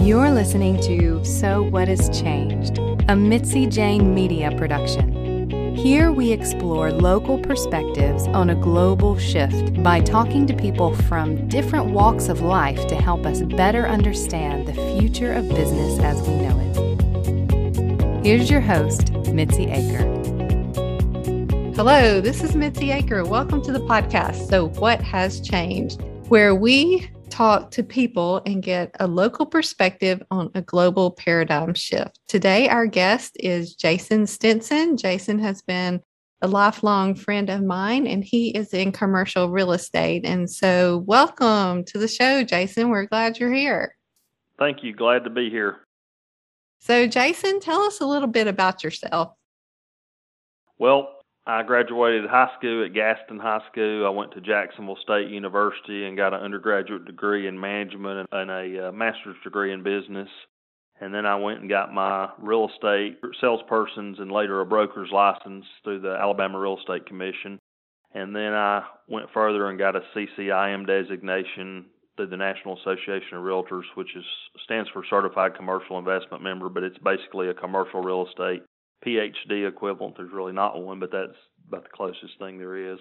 You're listening to So What Has Changed, a Mitzi Jane media production. Here we explore local perspectives on a global shift by talking to people from different walks of life to help us better understand the future of business as we know it. Here's your host, Mitzi Aker. Hello, this is Mitzi Aker. Welcome to the podcast. So, what has changed? Where we talk to people and get a local perspective on a global paradigm shift. Today, our guest is Jason Stinson. Jason has been a lifelong friend of mine, and he is in commercial real estate. And so, welcome to the show, Jason. We're glad you're here. Thank you. Glad to be here. So, Jason, tell us a little bit about yourself. Well, I graduated high school at Gadsden High School. I went to Jacksonville State University and got an undergraduate degree in management and a uh, master's degree in business. And then I went and got my real estate salesperson's and later a broker's license through the Alabama Real Estate Commission. And then I went further and got a CCIM designation through the National Association of Realtors, which is stands for Certified Commercial Investment Member, but it's basically a commercial real estate PhD equivalent. There's really not one, but that's about the closest thing there is.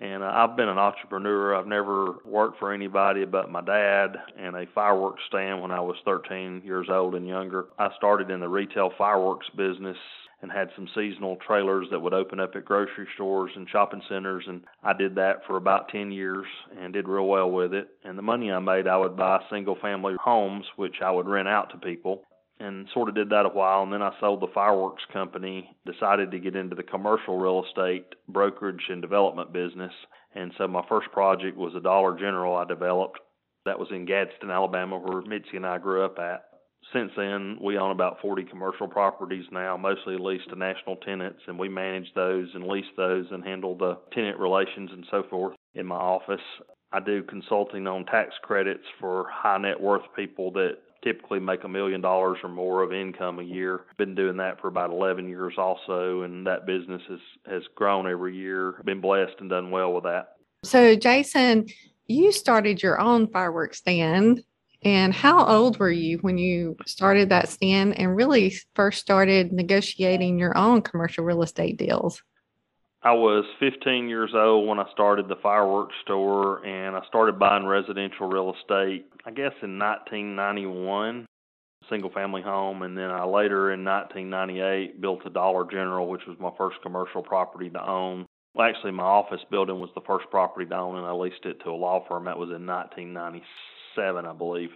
And uh, I've been an entrepreneur. I've never worked for anybody but my dad and a fireworks stand when I was 13 years old and younger. I started in the retail fireworks business and had some seasonal trailers that would open up at grocery stores and shopping centers and I did that for about 10 years and did real well with it and the money I made I would buy single family homes which I would rent out to people and sort of did that a while and then I sold the fireworks company, decided to get into the commercial real estate brokerage and development business. And so my first project was a Dollar General I developed. That was in Gadsden, Alabama, where Mitzi and I grew up at. Since then, we own about 40 commercial properties now, mostly leased to national tenants, and we manage those and lease those and handle the tenant relations and so forth in my office. I do consulting on tax credits for high net worth people that typically make a million dollars or more of income a year. Been doing that for about 11 years also, and that business has, has grown every year. Been blessed and done well with that. So, Jason, you started your own fireworks stand. And how old were you when you started that stand and really first started negotiating your own commercial real estate deals? I was 15 years old when I started the fireworks store, and I started buying residential real estate, I guess, in 1991, single family home. And then I later in 1998 built a Dollar General, which was my first commercial property to own. Well, actually, my office building was the first property to own, and I leased it to a law firm. That was in 1997, I believe.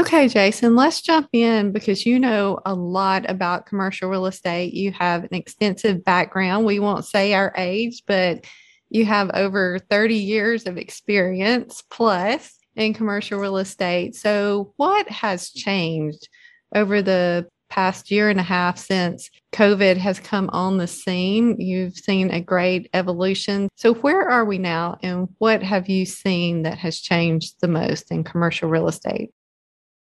Okay, Jason, let's jump in because you know a lot about commercial real estate. You have an extensive background. We won't say our age, but you have over 30 years of experience plus in commercial real estate. So, what has changed over the past year and a half since COVID has come on the scene? You've seen a great evolution. So, where are we now, and what have you seen that has changed the most in commercial real estate?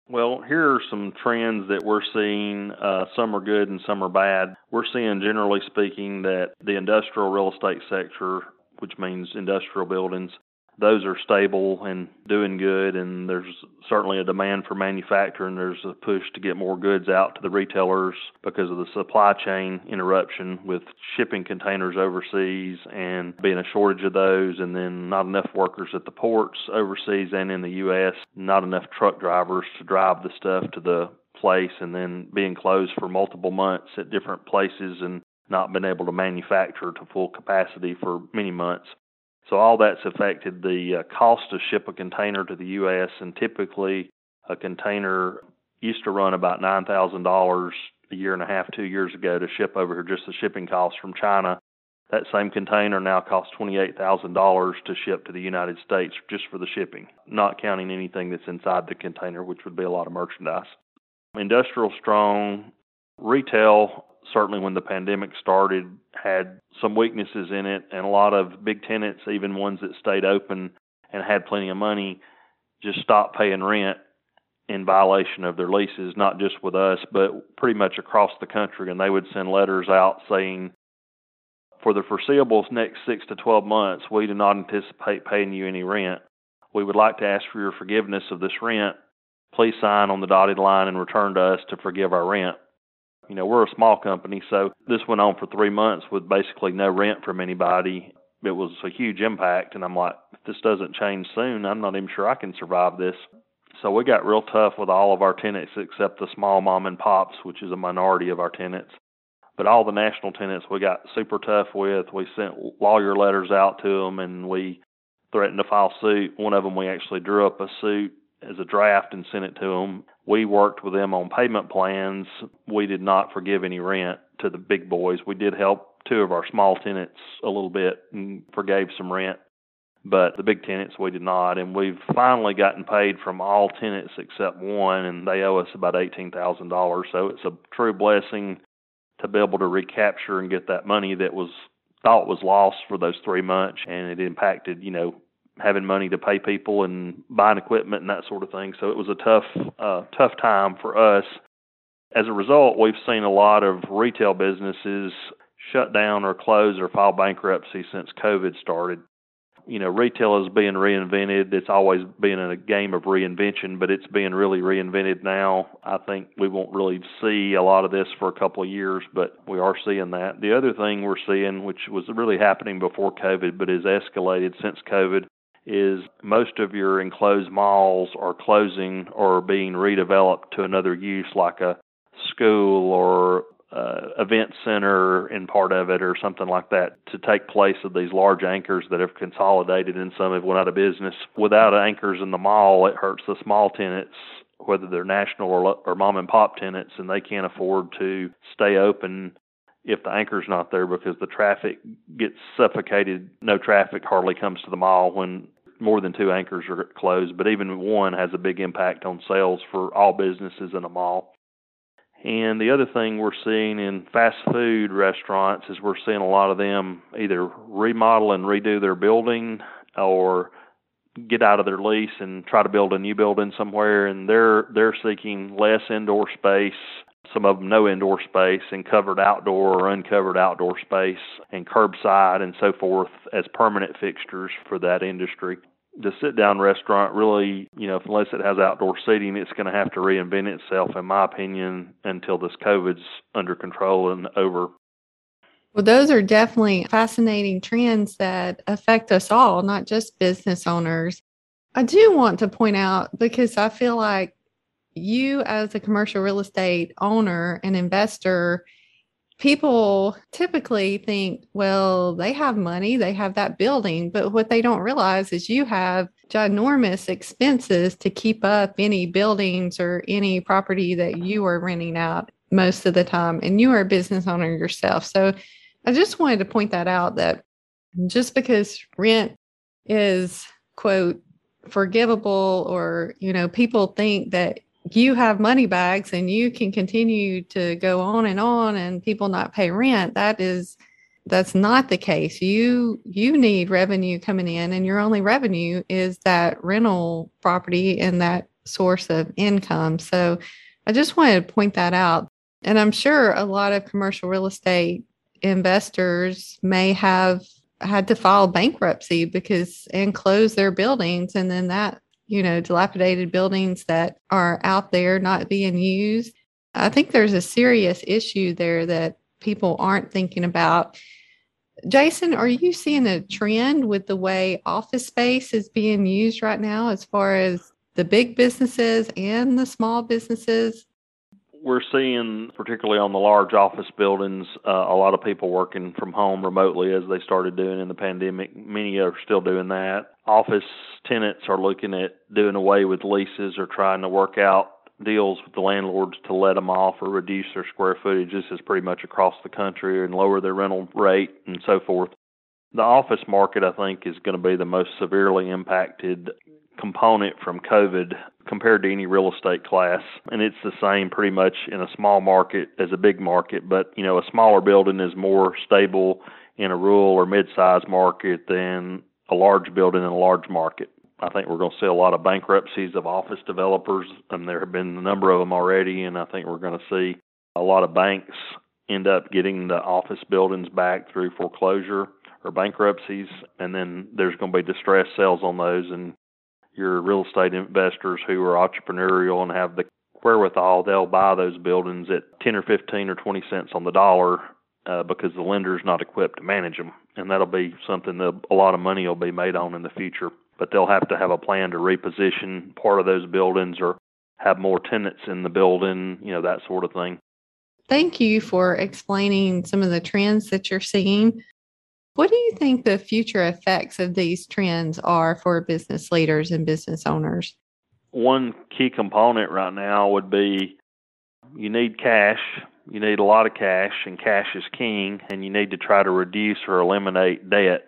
Well, here are some trends that we're seeing. Uh, some are good and some are bad. We're seeing, generally speaking, that the industrial real estate sector, which means industrial buildings, those are stable and doing good and there's certainly a demand for manufacturing. There's a push to get more goods out to the retailers because of the supply chain interruption with shipping containers overseas and being a shortage of those and then not enough workers at the ports overseas and in the US not enough truck drivers to drive the stuff to the place and then being closed for multiple months at different places and not been able to manufacture to full capacity for many months so all that's affected the uh, cost to ship a container to the U.S. And typically, a container used to run about nine thousand dollars a year and a half, two years ago to ship over here, just the shipping costs from China. That same container now costs twenty-eight thousand dollars to ship to the United States just for the shipping, not counting anything that's inside the container, which would be a lot of merchandise. Industrial strong, retail certainly when the pandemic started had some weaknesses in it and a lot of big tenants even ones that stayed open and had plenty of money just stopped paying rent in violation of their leases not just with us but pretty much across the country. And they would send letters out saying for the foreseeable next 6 to 12 months we do not anticipate paying you any rent. We would like to ask for your forgiveness of this rent. Please sign on the dotted line and return to us to forgive our rent. You know, we're a small company, so this went on for three months with basically no rent from anybody. It was a huge impact, and I'm like, if this doesn't change soon, I'm not even sure I can survive this. So we got real tough with all of our tenants except the small mom and pops, which is a minority of our tenants. But all the national tenants we got super tough with. We sent lawyer letters out to them, and we threatened to file suit. One of them we actually drew up a suit as a draft and sent it to them. We worked with them on payment plans. We did not forgive any rent to the big boys. We did help two of our small tenants a little bit and forgave some rent, but the big tenants we did not. And we've finally gotten paid from all tenants except one, and they owe us about $18,000. So it's a true blessing to be able to recapture and get that money that was thought was lost for those three months, and it impacted, you know, having money to pay people and buying equipment and that sort of thing. So it was a tough, uh, tough time for us. As a result, we've seen a lot of retail businesses shut down or close or file bankruptcy since COVID started. You know, retail is being reinvented. It's always been a game of reinvention, but it's being really reinvented now. I think we won't really see a lot of this for a couple of years, but we are seeing that. The other thing we're seeing, which was really happening before COVID but has escalated since COVID, is most of your enclosed malls are closing or being redeveloped to another use like a school or uh, event center in part of it or something like that to take place of these large anchors that have consolidated and some have went out of business. Without anchors in the mall, it hurts the small tenants, whether they're national or, or mom and pop tenants, and they can't afford to stay open if the anchor's not there because the traffic gets suffocated. No traffic hardly comes to the mall when more than two anchors are closed, but even one has a big impact on sales for all businesses in a mall. And the other thing we're seeing in fast food restaurants is we're seeing a lot of them either remodel and redo their building or get out of their lease and try to build a new building somewhere and they're they're seeking less indoor space some of them no indoor space and covered outdoor or uncovered outdoor space and curbside and so forth as permanent fixtures for that industry. The sit down restaurant really, you know, unless it has outdoor seating, it's going to have to reinvent itself, in my opinion, until this COVID's under control and over. Well, those are definitely fascinating trends that affect us all, not just business owners. I do want to point out because I feel like you as a commercial real estate owner and investor people typically think well they have money they have that building but what they don't realize is you have ginormous expenses to keep up any buildings or any property that you are renting out most of the time and you are a business owner yourself. So i just wanted to point that out that just because rent is quote forgivable or you know people think that you have money bags and you can continue to go on and on and people not pay rent that is that's not the case. You you need revenue coming in and your only revenue is that rental property and that source of income. So i just wanted to point that out. And i'm sure a lot of commercial real estate investors may have had to file bankruptcy because and close their buildings and then that you know, dilapidated buildings that are out there not being used. I think there's a serious issue there that people aren't thinking about. Jason, are you seeing a trend with the way office space is being used right now as far as the big businesses and the small businesses? We're seeing, particularly on the large office buildings, uh, a lot of people working from home remotely as they started doing in the pandemic. Many are still doing that. Office tenants are looking at doing away with leases or trying to work out deals with the landlords to let them off or reduce their square footage. This is pretty much across the country and lower their rental rate and so forth. The office market, I think, is going to be the most severely impacted component from COVID compared to any real estate class. And it's the same pretty much in a small market as a big market. But, you know, a smaller building is more stable in a rural or mid sized market than a large building in a large market. I think we're going to see a lot of bankruptcies of office developers, and there have been a number of them already. And I think we're going to see a lot of banks end up getting the office buildings back through foreclosure or bankruptcies, and then there's going to be distressed sales on those, and your real estate investors who are entrepreneurial and have the wherewithal, they'll buy those buildings at 10 or 15 or 20 cents on the dollar uh, because the lender's not equipped to manage them. And that'll be something that a lot of money will be made on in the future. But they'll have to have a plan to reposition part of those buildings or have more tenants in the building, you know, that sort of thing. Thank you for explaining some of the trends that you're seeing. What do you think the future effects of these trends are for business leaders and business owners? One key component right now would be you need cash. You need a lot of cash, and cash is king, and you need to try to reduce or eliminate debt.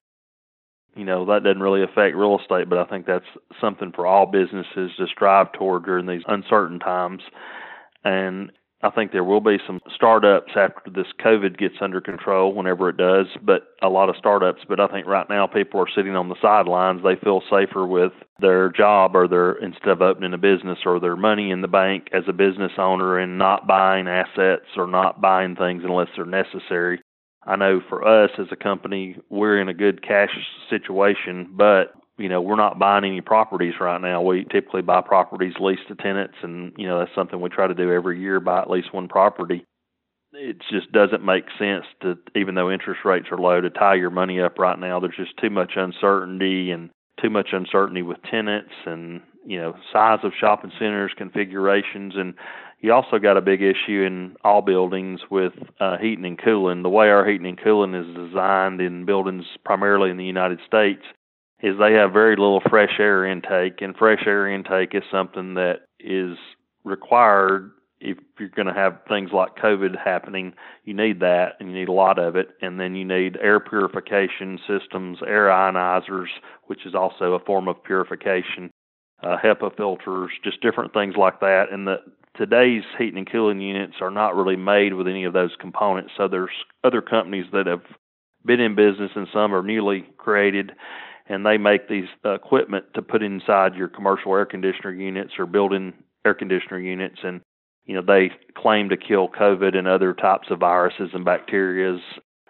You know, that doesn't really affect real estate, but I think that's something for all businesses to strive toward during these uncertain times. And I think there will be some startups after this COVID gets under control, whenever it does, but a lot of startups. But I think right now people are sitting on the sidelines. They feel safer with their job or their instead of opening a business or their money in the bank as a business owner and not buying assets or not buying things unless they're necessary. I know for us as a company, we're in a good cash situation, but you know, we're not buying any properties right now. We typically buy properties leased to tenants, and you know that's something we try to do every year: buy at least one property. It just doesn't make sense to, even though interest rates are low, to tie your money up right now. There's just too much uncertainty and too much uncertainty with tenants and you know size of shopping centers, configurations, and you also got a big issue in all buildings with uh, heating and cooling. The way our heating and cooling is designed in buildings primarily in the United States is they have very little fresh air intake, and fresh air intake is something that is required if you're going to have things like COVID happening. You need that, and you need a lot of it, and then you need air purification systems, air ionizers, which is also a form of purification, uh, HEPA filters, just different things like that. And the today's heating and cooling units are not really made with any of those components. So there's other companies that have been in business, and some are newly created and they make these uh, equipment to put inside your commercial air conditioner units or building air conditioner units and you know they claim to kill covid and other types of viruses and bacterias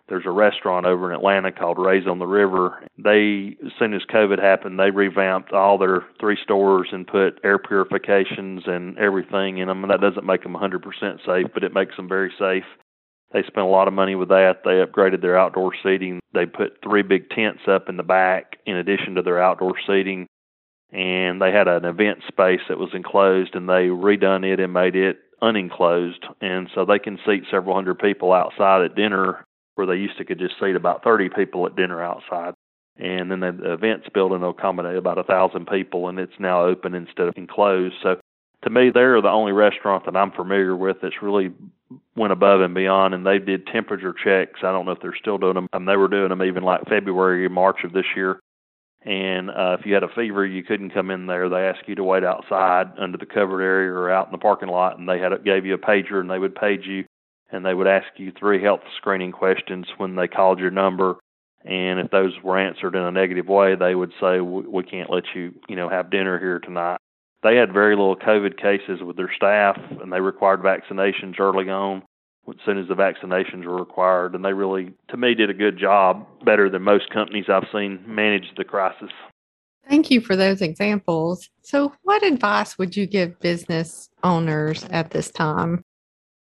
there's a restaurant over in Atlanta called Ray's on the River. They, as soon as COVID happened, they revamped all their three stores and put air purifications and everything in them. And that doesn't make them 100% safe, but it makes them very safe. They spent a lot of money with that. They upgraded their outdoor seating. They put three big tents up in the back in addition to their outdoor seating. And they had an event space that was enclosed and they redone it and made it unenclosed. And so they can seat several hundred people outside at dinner where they used to could just seat about 30 people at dinner outside. And then the events building will accommodate about a thousand people and it's now open instead of enclosed. So to me, they're the only restaurant that I'm familiar with that's really went above and beyond. And they did temperature checks. I don't know if they're still doing them. Um, they were doing them even like February, March of this year. And uh, if you had a fever, you couldn't come in there. They asked you to wait outside under the covered area or out in the parking lot, and they had gave you a pager, and they would page you, and they would ask you three health screening questions when they called your number. And if those were answered in a negative way, they would say, "We can't let you, you know, have dinner here tonight." They had very little COVID cases with their staff, and they required vaccinations early on as soon as the vaccinations were required. And they really, to me, did a good job, better than most companies I've seen manage the crisis. Thank you for those examples. So, what advice would you give business owners at this time?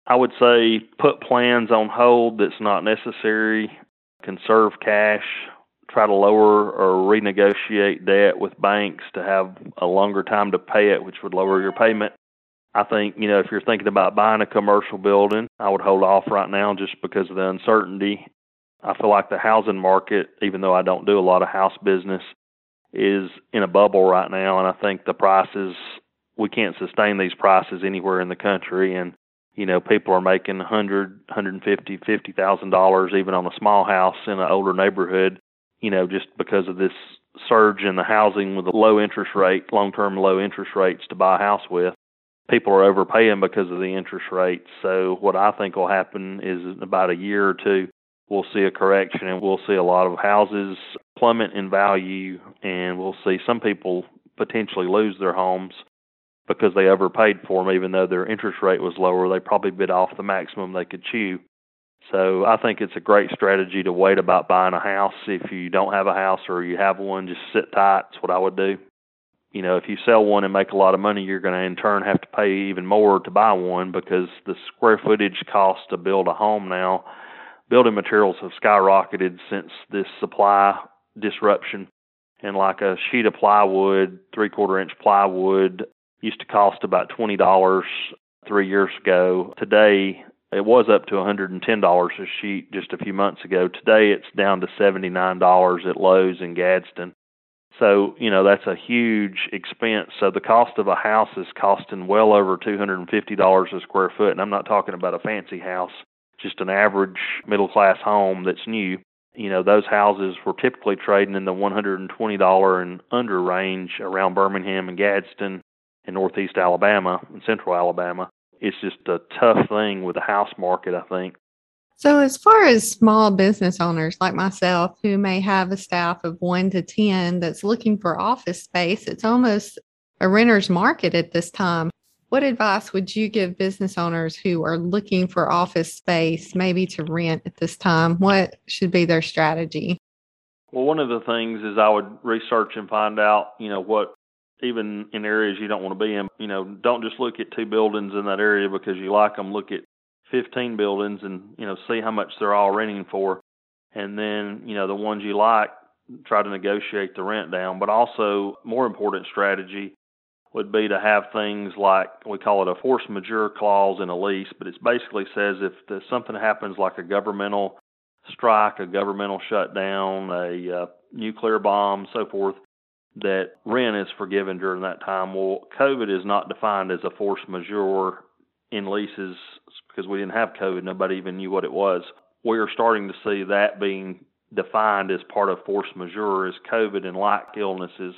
I would say put plans on hold that's not necessary, conserve cash, try to lower or renegotiate debt with banks to have a longer time to pay it, which would lower your payment. I think, you know, if you're thinking about buying a commercial building, I would hold off right now just because of the uncertainty. I feel like the housing market, even though I don't do a lot of house business, is in a bubble right now. And I think the prices, we can't sustain these prices anywhere in the country. And, you know, people are making 100, 150, $50,000 even on a small house in an older neighborhood you know, just because of this surge in the housing with the low interest rate, long term low interest rates to buy a house with. People are overpaying because of the interest rates. So what I think will happen is about a year or two, we'll see a correction and we'll see a lot of houses plummet in value and we'll see some people potentially lose their homes because they overpaid for them even though their interest rate was lower they probably bid off the maximum they could chew so I think it's a great strategy to wait about buying a house. If you don't have a house or you have one, just sit tight. That's what I would do. you know, if you sell one and make a lot of money, you're going to in turn have to pay even more to buy one because the square footage cost to build a home now, building materials have skyrocketed since this supply disruption. And like a sheet of plywood, three quarter inch plywood, used to cost about $20 three years ago. Today, it was up to $110 a sheet just a few months ago. Today, it's down to $79 at Lowe's in Gadsden. So, you know, that's a huge expense. So the cost of a house is costing well over $250 a square foot. And I'm not talking about a fancy house, just an average middle class home that's new. You know, those houses were typically trading in the $120 and under range around Birmingham and Gadsden in northeast Alabama and central Alabama. It's just a tough thing with the house market, I think. So, as far as small business owners like myself who may have a staff of one to 10 that's looking for office space, it's almost a renter's market at this time. What advice would you give business owners who are looking for office space, maybe to rent at this time? What should be their strategy? Well, one of the things is I would research and find out, you know, what even in areas you don't want to be in, you know, don't just look at two buildings in that area because you like them. Look at 15 buildings and you know see how much they're all renting for and then you know the ones you like try to negotiate the rent down but also more important strategy would be to have things like we call it a force majeure clause in a lease but it basically says if something happens like a governmental strike a governmental shutdown a uh, nuclear bomb so forth that rent is forgiven during that time well covid is not defined as a force majeure in leases because we didn't have COVID. Nobody even knew what it was. We are starting to see that being defined as part of force majeure as COVID and like illnesses.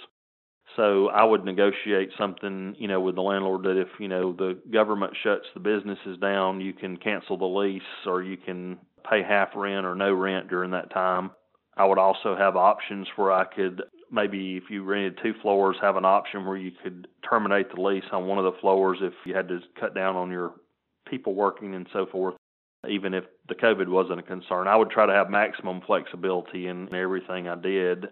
So I would negotiate something, you know, with the landlord that if, you know, the government shuts the businesses down, you can cancel the lease or you can pay half rent or no rent during that time. I would also have options where I could maybe if you rented two floors have an option where you could terminate the lease on one of the floors if you had to cut down on your people working and so forth, even if the COVID wasn't a concern. I would try to have maximum flexibility in everything I did.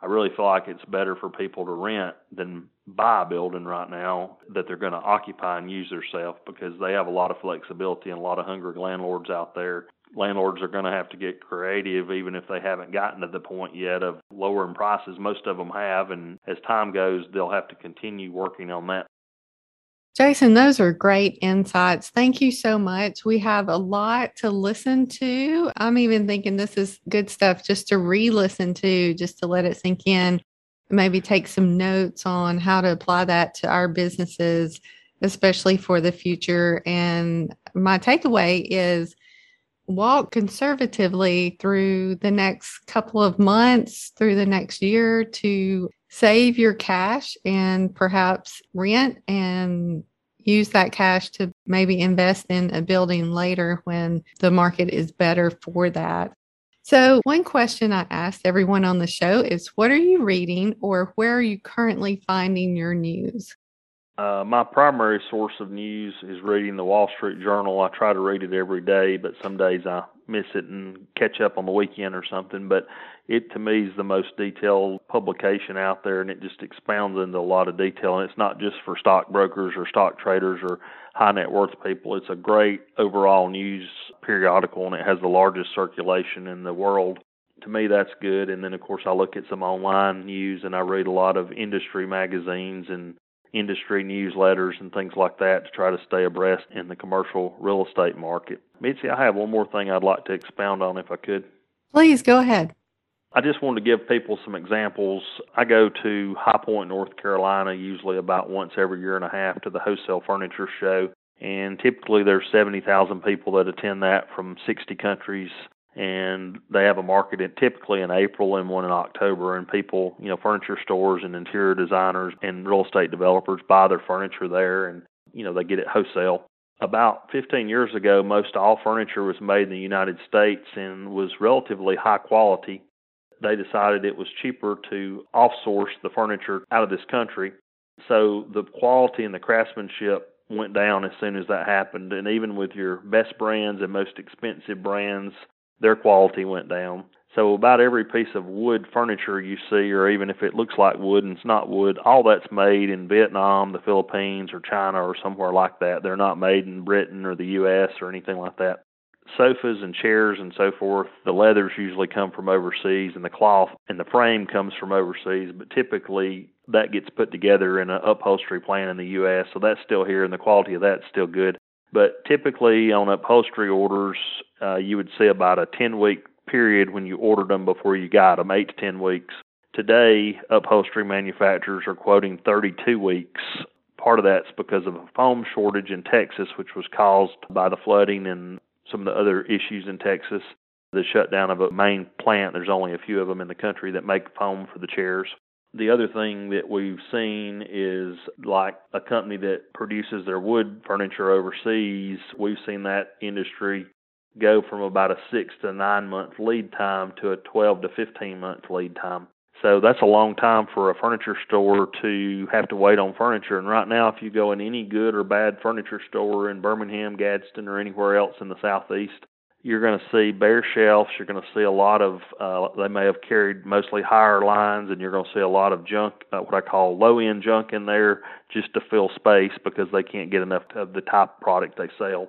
I really feel like it's better for people to rent than buy a building right now that they're going to occupy and use themselves because they have a lot of flexibility and a lot of hungry landlords out there. Landlords are going to have to get creative even if they haven't gotten to the point yet of lowering prices. Most of them have, and as time goes, they'll have to continue working on that Jason, those are great insights. Thank you so much. We have a lot to listen to. I'm even thinking this is good stuff just to re listen to, just to let it sink in. Maybe take some notes on how to apply that to our businesses, especially for the future. And my takeaway is walk conservatively through the next couple of months, through the next year to save your cash and perhaps rent and use that cash to maybe invest in a building later when the market is better for that. So, one question I asked everyone on the show is what are you reading or where are you currently finding your news? Uh, my primary source of news is reading the Wall Street Journal. I try to read it every day, but some days I miss it and catch up on the weekend or something. But it to me is the most detailed publication out there, and it just expounds into a lot of detail. And it's not just for stockbrokers or stock traders or high net worth people. It's a great overall news periodical, and it has the largest circulation in the world to me that's good and then of course I look at some online news and I read a lot of industry magazines and industry newsletters and things like that to try to stay abreast in the commercial real estate market. Mitzi, I have one more thing I'd like to expound on if I could. Please go ahead. I just wanted to give people some examples. I go to High Point, North Carolina, usually about once every year and a half to the wholesale furniture show. And typically there's 70,000 people that attend that from 60 countries and they have a market in, typically in April and one in October. And people, you know, furniture stores and interior designers and real estate developers buy their furniture there, and you know they get it wholesale. About 15 years ago, most all furniture was made in the United States and was relatively high quality. They decided it was cheaper to offsource the furniture out of this country. So the quality and the craftsmanship went down as soon as that happened. And even with your best brands and most expensive brands, their quality went down. So about every piece of wood furniture you see, or even if it looks like wood and it's not wood, all that's made in Vietnam, the Philippines, or China, or somewhere like that. They're not made in Britain or the U.S. or anything like that. Sofas and chairs and so forth, the leathers usually come from overseas, and the cloth and the frame comes from overseas. But typically, that gets put together in an upholstery plant in the U.S., so that's still here, and the quality of that's still good. But typically, on upholstery orders, uh, you would see about a 10 week period when you ordered them before you got them, eight to 10 weeks. Today, upholstery manufacturers are quoting 32 weeks. Part of that's because of a foam shortage in Texas, which was caused by the flooding and some of the other issues in Texas. The shutdown of a main plant, there's only a few of them in the country that make foam for the chairs. The other thing that we've seen is like a company that produces their wood furniture overseas, we've seen that industry go from about a six to nine month lead time to a 12 to 15 month lead time. So that's a long time for a furniture store to have to wait on furniture. And right now, if you go in any good or bad furniture store in Birmingham, Gadsden, or anywhere else in the southeast, you're going to see bare shelves. You're going to see a lot of, uh, they may have carried mostly higher lines, and you're going to see a lot of junk, uh, what I call low end junk in there, just to fill space because they can't get enough of the type of product they sell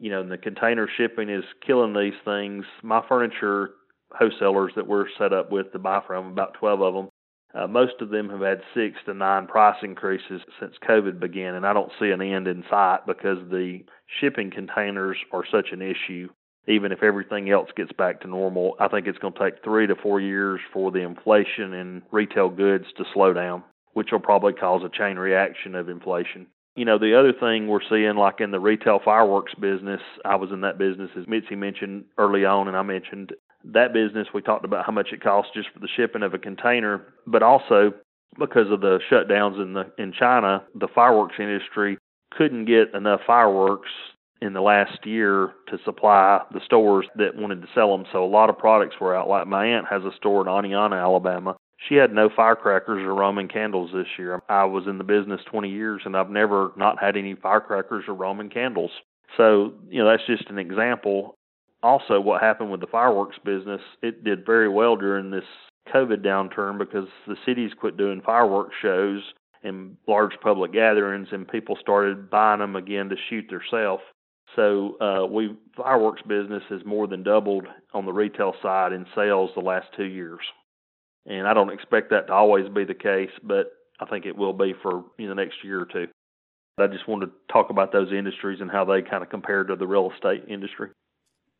you know, the container shipping is killing these things. My furniture wholesalers that we're set up with to buy from, about 12 of them, uh, most of them have had six to nine price increases since COVID began, and I don't see an end in sight because the shipping containers are such an issue. Even if everything else gets back to normal, I think it's going to take three to four years for the inflation in retail goods to slow down, which will probably cause a chain reaction of inflation you know, the other thing we're seeing, like in the retail fireworks business, I was in that business, as Mitzi mentioned early on, and I mentioned that business. We talked about how much it costs just for the shipping of a container, but also because of the shutdowns in the in China, the fireworks industry couldn't get enough fireworks in the last year to supply the stores that wanted to sell them. So a lot of products were out. Like my aunt has a store in Oneonta, Alabama, she had no firecrackers or Roman candles this year. I was in the business 20 years and I've never not had any firecrackers or Roman candles. So, you know, that's just an example. Also, what happened with the fireworks business, it did very well during this COVID downturn because the cities quit doing fireworks shows and large public gatherings and people started buying them again to shoot themselves. So uh, we fireworks business has more than doubled on the retail side in sales the last two years and I don't expect that to always be the case, but I think it will be for you know, the next year or two. I just wanted to talk about those industries and how they kind of compare to the real estate industry.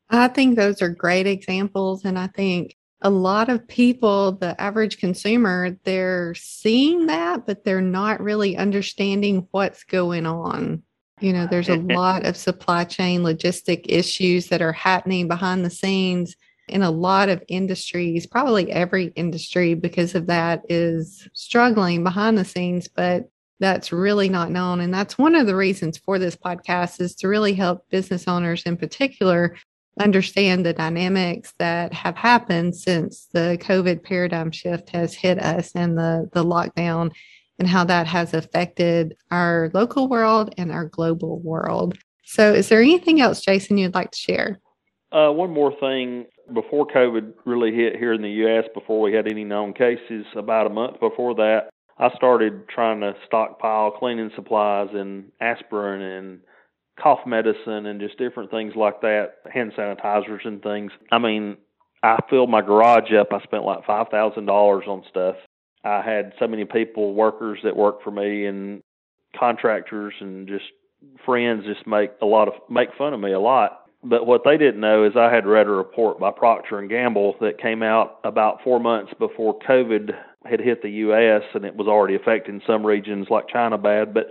I think those are great examples. And I think a lot of people, the average consumer, they're seeing that, but they're not really understanding what's going on. You know, there's a lot of supply chain logistic issues that are happening behind the scenes in a lot of industries, probably every industry because of that is struggling behind the scenes, but that's really not known. And that's one of the reasons for this podcast is to really help business owners in particular understand the dynamics that have happened since the COVID paradigm shift has hit us and the, the lockdown and how that has affected our local world and our global world. So, is there anything else, Jason, you'd like to share? Uh, one more thing before COVID really hit here in the U.S., before we had any known cases, about a month before that, I started trying to stockpile cleaning supplies and aspirin and cough medicine and just different things like that, hand sanitizers and things. I mean, I filled my garage up. I spent like five thousand dollars on stuff. I had so many people, workers that work for me, and contractors, and just friends, just make a lot of make fun of me a lot but what they didn't know is I had read a report by Procter and Gamble that came out about four months before COVID had hit the U.S. and it was already affecting some regions like China bad. But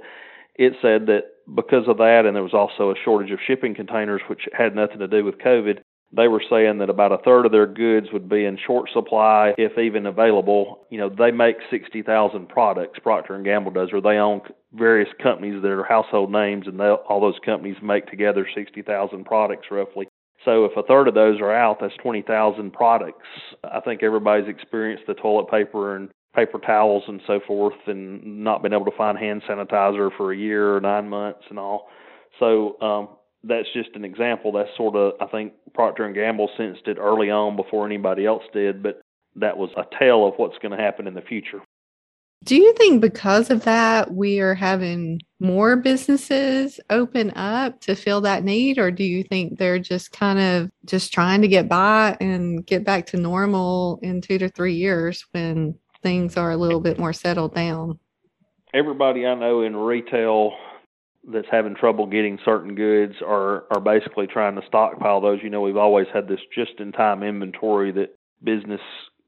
it said that because of that, and there was also a shortage of shipping containers, which had nothing to do with COVID, they were saying that about a third of their goods would be in short supply if even available. You know they make 60,000 products. Procter and Gamble does or they own various companies that are household names and all those companies make together 60,000 products roughly. So if a third of those are out that's 20,000 products. I think everybody's experienced the toilet paper and paper towels and so forth and not been able to find hand sanitizer for a year or 9 months and all. So um that's just an example. That's sort of, I think, Procter and Gamble sensed it early on before anybody else did, but that was a tale of what's going to happen in the future. Do you think because of that, we are having more businesses open up to fill that need? Or do you think they're just kind of just trying to get by and get back to normal in two to three years when things are a little bit more settled down? Everybody I know in retail that's having trouble getting certain goods are are basically trying to stockpile those. You know, we've always had this just in time inventory that business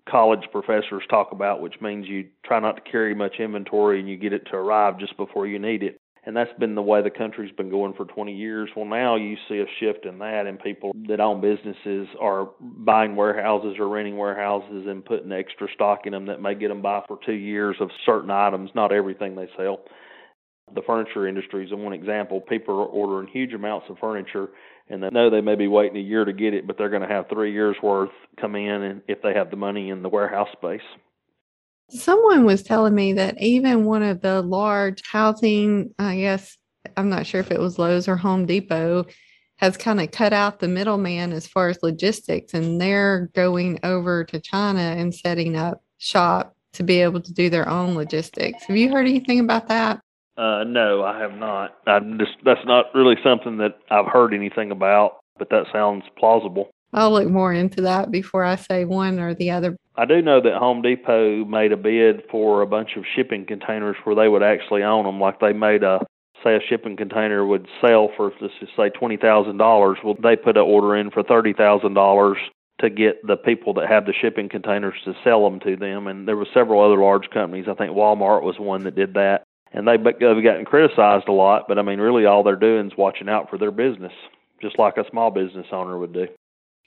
college professors talk about, which means you try not to carry much inventory and you get it to arrive just before you need it. And that's been the way the country's been going for 20 years. Well, now you see a shift in that, and people that own businesses are buying warehouses or renting warehouses and putting extra stock in them that may get them by for two years of certain items, not everything they sell. The furniture industry is one example. People are ordering huge amounts of furniture and they know they may be waiting a year to get it, but they're going to have three years worth come in, and if they have the money in the warehouse space. Someone was telling me that even one of the large housing, I guess, I'm not sure if it was Lowe's or Home Depot, has kind of cut out the middleman as far as logistics, and they're going over to China and setting up shop to be able to do their own logistics. Have you heard anything about that? Uh, no, I have not. I just that's not really something that I've heard anything about, but that sounds plausible. I'll look more into that before I say one or the other. I do know that Home Depot made a bid for a bunch of shipping containers where they would actually own them. Like they made a say a shipping container would sell for let's just say twenty thousand dollars. Well, they put an order in for thirty thousand dollars to get the people that have the shipping containers to sell them to them. And there were several other large companies. I think Walmart was one that did that and they've gotten criticized a lot. But I mean, really, all they're doing is watching out for their business, just like a small business owner would do.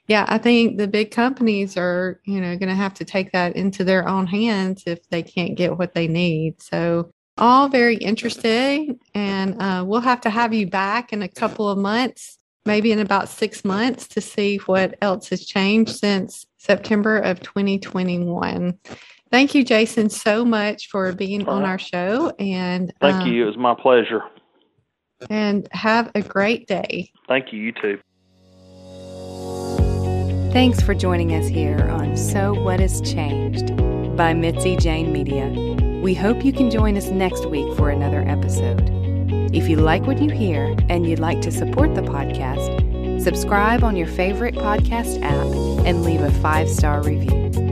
Yeah, I think the big companies are, you know, going to have to take that into their own hands if they can't get what they need. So, all very interesting, and uh, we'll have to have you back in a couple of months, maybe in about six months, to see what else has changed since September of 2021. Thank you, Jason, so much for being on our show. And thank um, you. It was my pleasure. And have a great day. Thank you. You too. Thanks for joining us here on So What Has Changed by Mitzi Jane Media. We hope you can join us next week for another episode. If you like what you hear and you'd like to support the podcast, subscribe on your favorite podcast app and leave a five star review.